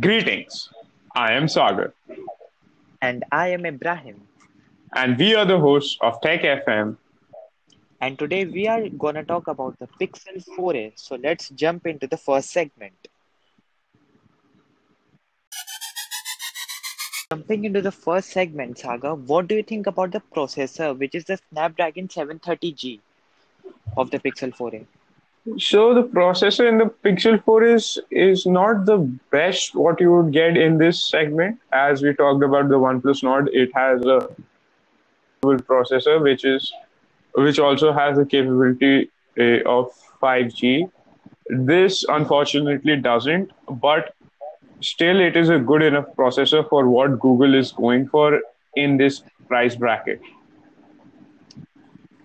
Greetings. I am Sagar. And I am Ibrahim. And we are the hosts of Tech FM. And today we are going to talk about the Pixel 4a. So let's jump into the first segment. Jumping into the first segment, Sagar, what do you think about the processor, which is the Snapdragon 730G of the Pixel 4a? So the processor in the Pixel 4 is is not the best what you would get in this segment. As we talked about the OnePlus Nord, it has a processor which is which also has the capability uh, of 5G. This unfortunately doesn't, but still it is a good enough processor for what Google is going for in this price bracket.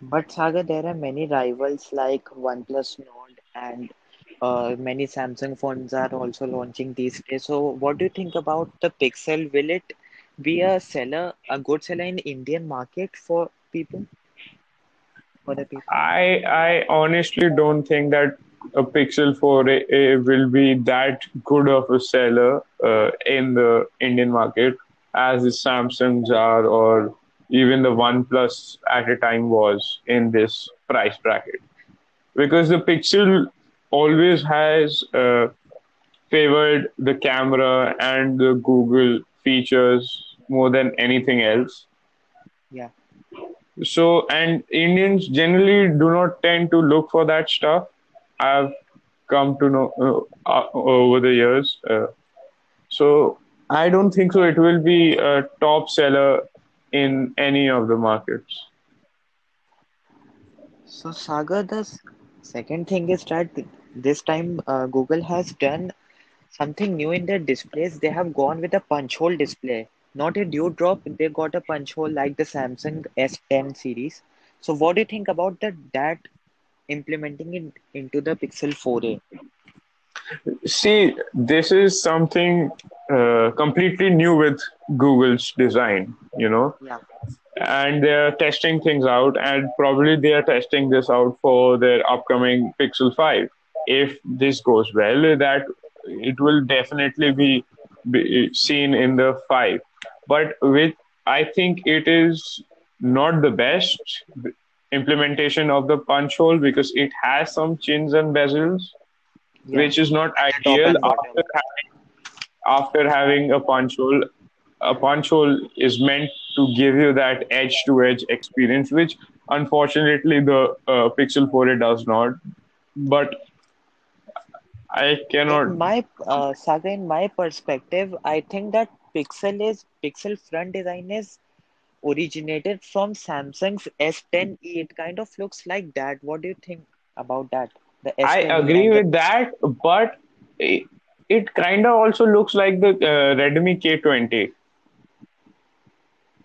But Sagar, there are many rivals like OnePlus Nord and uh, many Samsung phones are also launching these days. So, what do you think about the Pixel? Will it be a seller, a good seller in Indian market for people? For the people? I I honestly don't think that a Pixel 4a will be that good of a seller uh, in the Indian market as the Samsungs are or even the OnePlus at a time was in this price bracket. Because the Pixel always has uh, favored the camera and the Google features more than anything else. Yeah. So, and Indians generally do not tend to look for that stuff. I've come to know uh, uh, over the years. Uh, so, I don't think so. It will be a top seller in any of the markets. So, Sagar, the second thing is that this time uh, Google has done something new in their displays. They have gone with a punch hole display, not a dewdrop. They got a punch hole like the Samsung S10 series. So, what do you think about the, that implementing it into the Pixel 4a? See, this is something uh, completely new with Google's design, you know. Yeah. And they're testing things out, and probably they are testing this out for their upcoming Pixel 5. If this goes well, that it will definitely be, be seen in the 5. But with, I think it is not the best implementation of the punch hole because it has some chins and bezels yeah. which is not ideal after having, after having a punch hole. A punch hole is meant to give you that edge to edge experience, which unfortunately the uh, Pixel 4a does not. But I cannot. In my uh, Sagar, in my perspective, I think that Pixel is Pixel front design is originated from Samsung's S10e. It kind of looks like that. What do you think about that? I agree with that, but it, it kind of also looks like the uh, Redmi K20.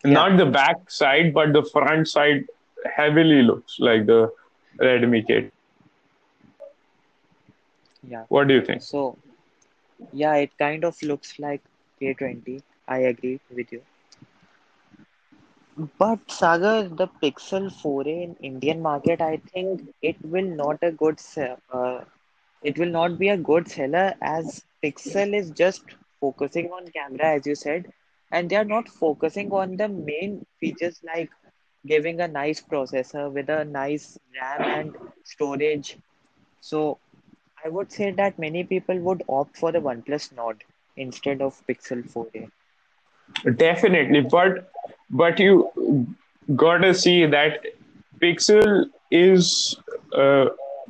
Yeah. Not the back side, but the front side heavily looks like the Redmi K. Yeah. What do you think? So, yeah, it kind of looks like K20. I agree with you. But Sagar, the Pixel 4a in Indian market, I think it will not a good sell. Uh, it will not be a good seller as Pixel is just focusing on camera, as you said, and they are not focusing on the main features like giving a nice processor with a nice RAM and storage. So I would say that many people would opt for the OnePlus Nord instead of Pixel 4a. Definitely, but but you gotta see that Pixel is uh,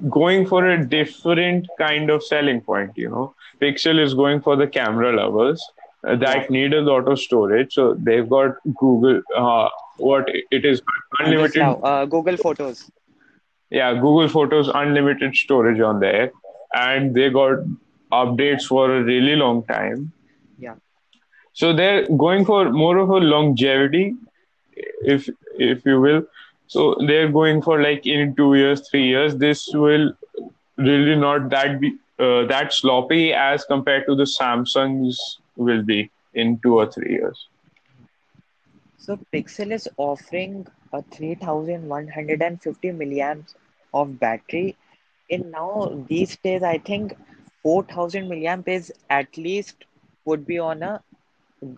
going for a different kind of selling point. You know, Pixel is going for the camera lovers uh, that need a lot of storage. So they've got Google. Uh, what it is unlimited. Uh, Google Photos. Yeah, Google Photos unlimited storage on there, and they got updates for a really long time so they're going for more of a longevity, if if you will. So they're going for like in two years, three years. This will really not that be uh, that sloppy as compared to the Samsungs will be in two or three years. So Pixel is offering a 3150 milliamps of battery. In now these days, I think 4000 milliamp is at least would be on a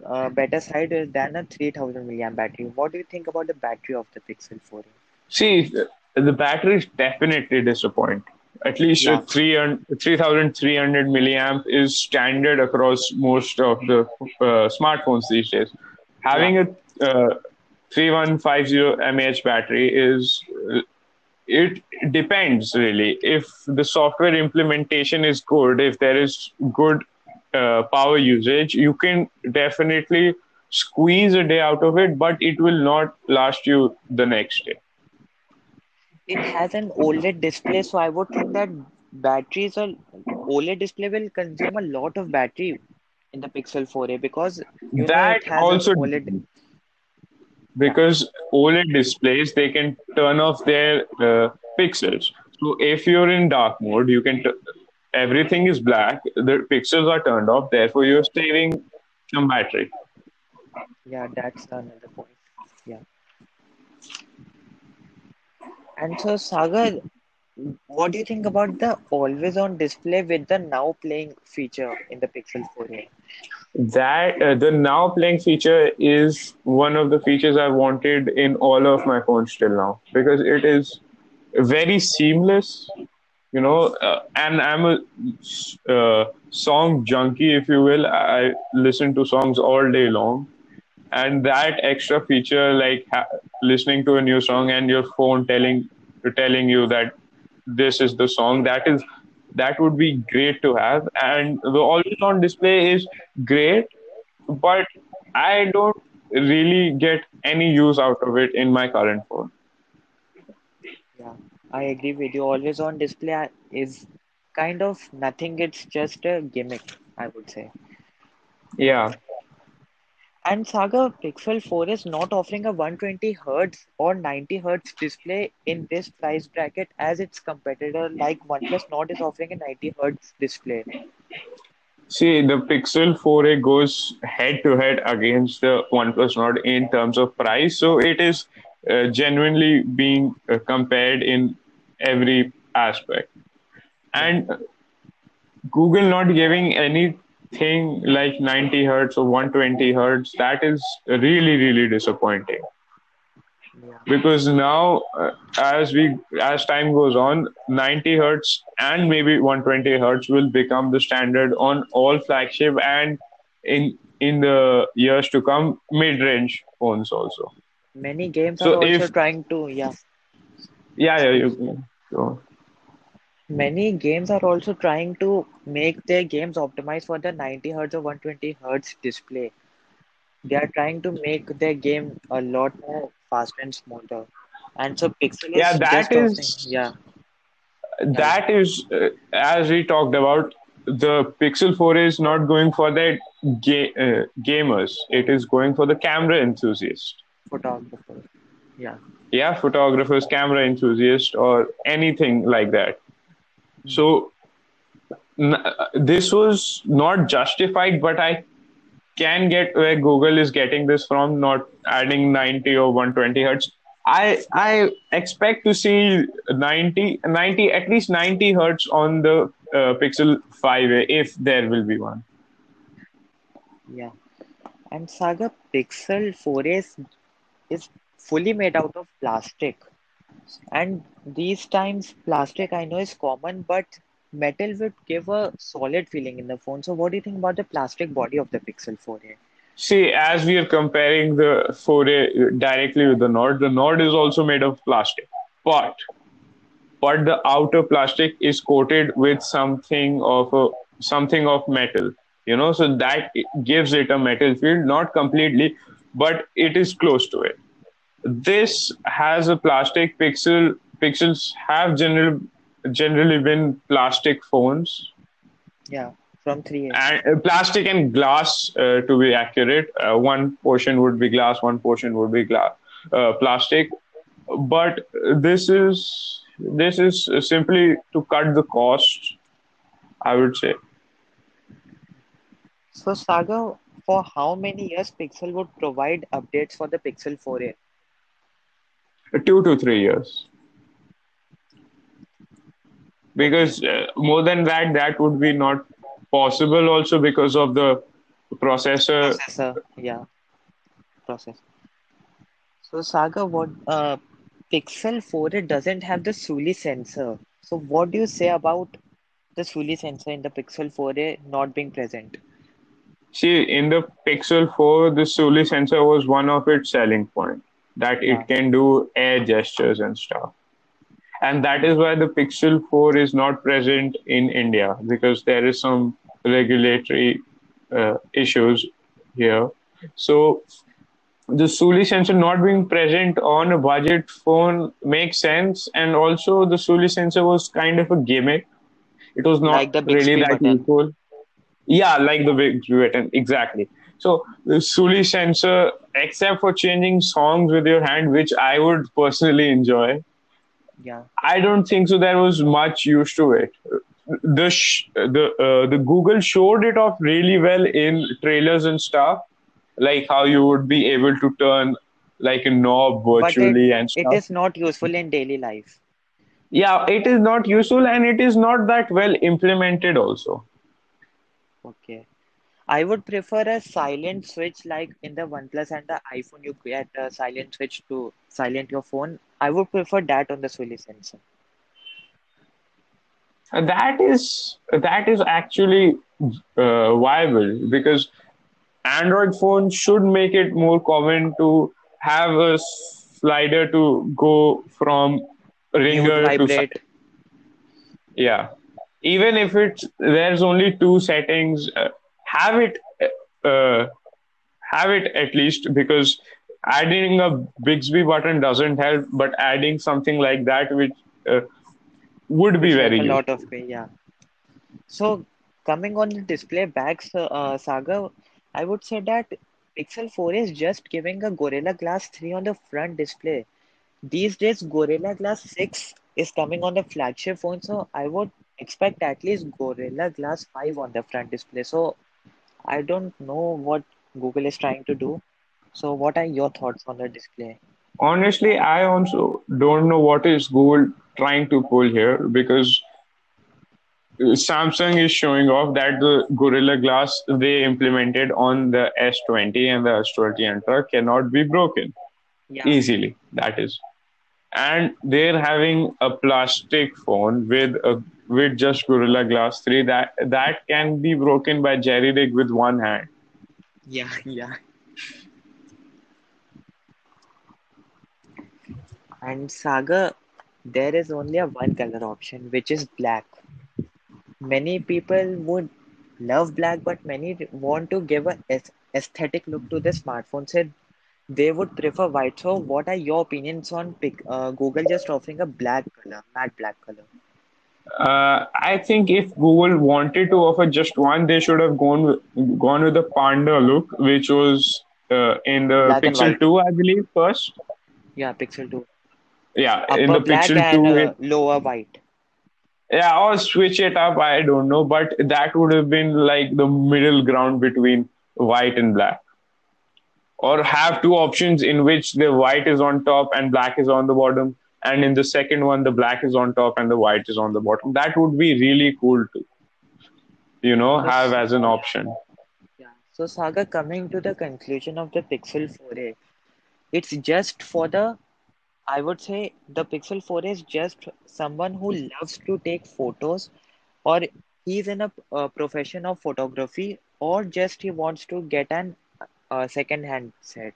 uh, better side than a 3000 milliamp battery. What do you think about the battery of the Pixel 4a? See, the battery is definitely disappointing. At least Yeah. 3,300 milliamp is standard across most of the uh, smartphones these days. Having a uh, 3150 mAh battery is uh, it depends really. If the software implementation is good, if there is good uh, power usage, you can definitely squeeze a day out of it, but it will not last you the next day. It has an OLED display, so I would think that batteries or OLED display will consume a lot of battery in the Pixel 4a because know That has also OLED. because OLED displays they can turn off their uh, pixels. So if you're in dark mode, you can t- everything is black. The pixels are turned off. Therefore, you're saving some battery. Yeah, that's another point. Yeah. And so, Sagar, what do you think about the always on display with the now playing feature in the Pixel 4a? That uh, the now playing feature is one of the features I wanted in all of my phones till now because it is very seamless. You know, uh, and I'm a uh, song junkie, if you will. I listen to songs all day long, and that extra feature, like ha- listening to a new song and your phone telling telling you that this is the song, that is that would be great to have. And the always on display is great, but I don't really get any use out of it in my current phone. I agree with you. Always on display is kind of nothing. It's just a gimmick, I would say. Yeah. And Sagar Pixel 4 is not offering a 120 Hz or 90 Hz display in this price bracket as its competitor like OnePlus Nord is offering a 90 Hz display. See, the Pixel 4a goes head to head against the OnePlus Nord in terms of price. So it is uh, genuinely being uh, compared in every aspect. And Google not giving anything like 90 hertz or 120 hertz, that is really, really disappointing. Because now uh, as we as time goes on 90 hertz and maybe 120 hertz will become the standard on all flagship and in in the years to come mid-range phones also Many games So are also if- trying to, yeah, yeah yeah you so, many games are also trying to make their games optimized for the 90 hertz or 120 hertz display. They are trying to make their game a lot more faster and smoother. And so Pixel is Yeah, that offering, is- yeah, that is uh, as we talked about the pixel 4 is not going for the ga- uh, gamers it is going for the camera enthusiast photographer. Yeah, yeah photographers camera enthusiasts or anything like that. So this was not justified but i can get where google is getting this from not adding 90 or 120 hertz. I i expect to see 90 90 at least 90 hertz on the uh, pixel 5a if there will be one. Yeah. And Sagar Pixel 4a is, is fully made out of plastic. And these times, plastic I know is common, but metal would give a solid feeling in the phone. So, what do you think about the plastic body of the Pixel 4a? See, as we are comparing the 4A directly with the Nord, the Nord is also made of plastic, but but the outer plastic is coated with something of a something of metal. You know, so that gives it a metal feel, not completely, but it is close to it. This has a plastic pixel. Pixels have general, generally been plastic phones Yeah, from 3a. and uh, plastic and glass uh, to be accurate uh, one portion would be glass one portion would be glass uh, plastic but this is this is simply to cut the cost i would say So, Sagar, for how many years Pixel would provide updates for the Pixel 4a? 2 to 3 years because uh, more than that that would be not possible also because of the processor. processor. Yeah, processor. So Sagar, what uh, Pixel 4 it doesn't have the Soli sensor. So what do you say about the Soli sensor in the Pixel 4a not being present? See, in the Pixel 4, the Soli sensor was one of its selling point that Yeah, it can do air gestures and stuff. And that is why the Pixel 4 is not present in India because there is some regulatory uh, issues here. So the Soli sensor not being present on a budget phone makes sense. And also the Soli sensor was kind of a gimmick. It was like not the really that button. useful. Yeah, like the big button, exactly. So the Soli sensor, except for changing songs with your hand, which I would personally enjoy, Yeah, I don't think so. There was much use to it. The sh- the uh, the Google showed it off really well in trailers and stuff, like how you would be able to turn like a knob but it virtually and it stuff. is not useful in daily life. Yeah, it is not useful and it is not that well implemented also. Okay. I would prefer a silent switch like in the OnePlus and the iPhone you get a silent switch to silent your phone. I would prefer that on the Soli sensor. That is that is actually uh, viable because Android phones should make it more common to have a slider to go from ringer to silent. Yeah, even if it's there's only two settings, uh, have it uh, have it at least because adding a Bixby button doesn't help, but adding something like that which uh, would be very a useful. lot of pay, yeah. So coming on the display backs, uh, uh, Sagar, I would say that Pixel 4 is just giving a Gorilla Glass 3 on the front display. These days, Gorilla Glass 6 is coming on the flagship phone, so I would expect at least Gorilla Glass 5 on the front display. So I don't know what Google is trying to do. So what are your thoughts on the display? Honestly, I also don't know what is Google trying to pull here because uh, Samsung is showing off that the Gorilla Glass they implemented on the S20 and the S20 Ultra cannot be broken Yeah, easily. That is, and they're having a plastic phone with a with just Gorilla Glass 3 that that can be broken by jerry rig with one hand. yeah, yeah. And Sagar, there is only a one color option, which is black. Many people would love black, but many want to give a aesthetic look to the smartphone. Said they would prefer white. So, what are your opinions on pick, uh, Google just offering a black color, matte black color, Uh, I think if Google wanted to offer just one, they should have gone with, gone with the Panda look, which was uh, in the black Pixel 2, I believe, first. Yeah, Pixel 2. Yeah, in the Pixel 2, uh, it, lower white. yeah, or switch it up, I don't know, but that would have been like the middle ground between white and black. Or have two options in which the white is on top and black is on the bottom, and in the second one, the black is on top and the white is on the bottom. That would be really cool to, you know, So, have as an option. yeah. So, Sagar, coming to the conclusion of the Pixel 4a, it's just for the I would say the Pixel 4 is just someone who loves to take photos, or he's in a, uh profession of photography, or just he wants to get an uh, second-hand set.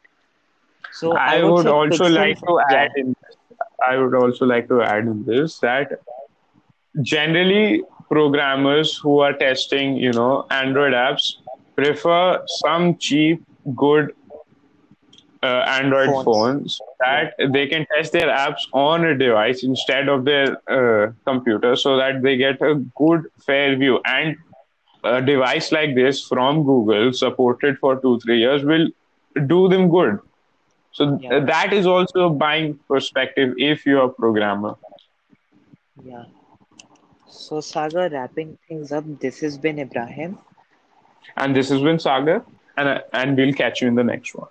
So I I would would also like to add in I would also like to add in this that generally programmers who are testing, you know, Android apps prefer some cheap, good uh, Android phones, phones yeah, that they can test their apps on a device instead of their uh, computer so that they get a good, fair view. And a device like this from Google, supported for two, three years, will do them good. So uh, yeah, that is also a buying perspective if you're a programmer. yeah. So Sagar, wrapping things up, this has been Ibrahim. And this has been Sagar, and, uh, and we'll catch you in the next one.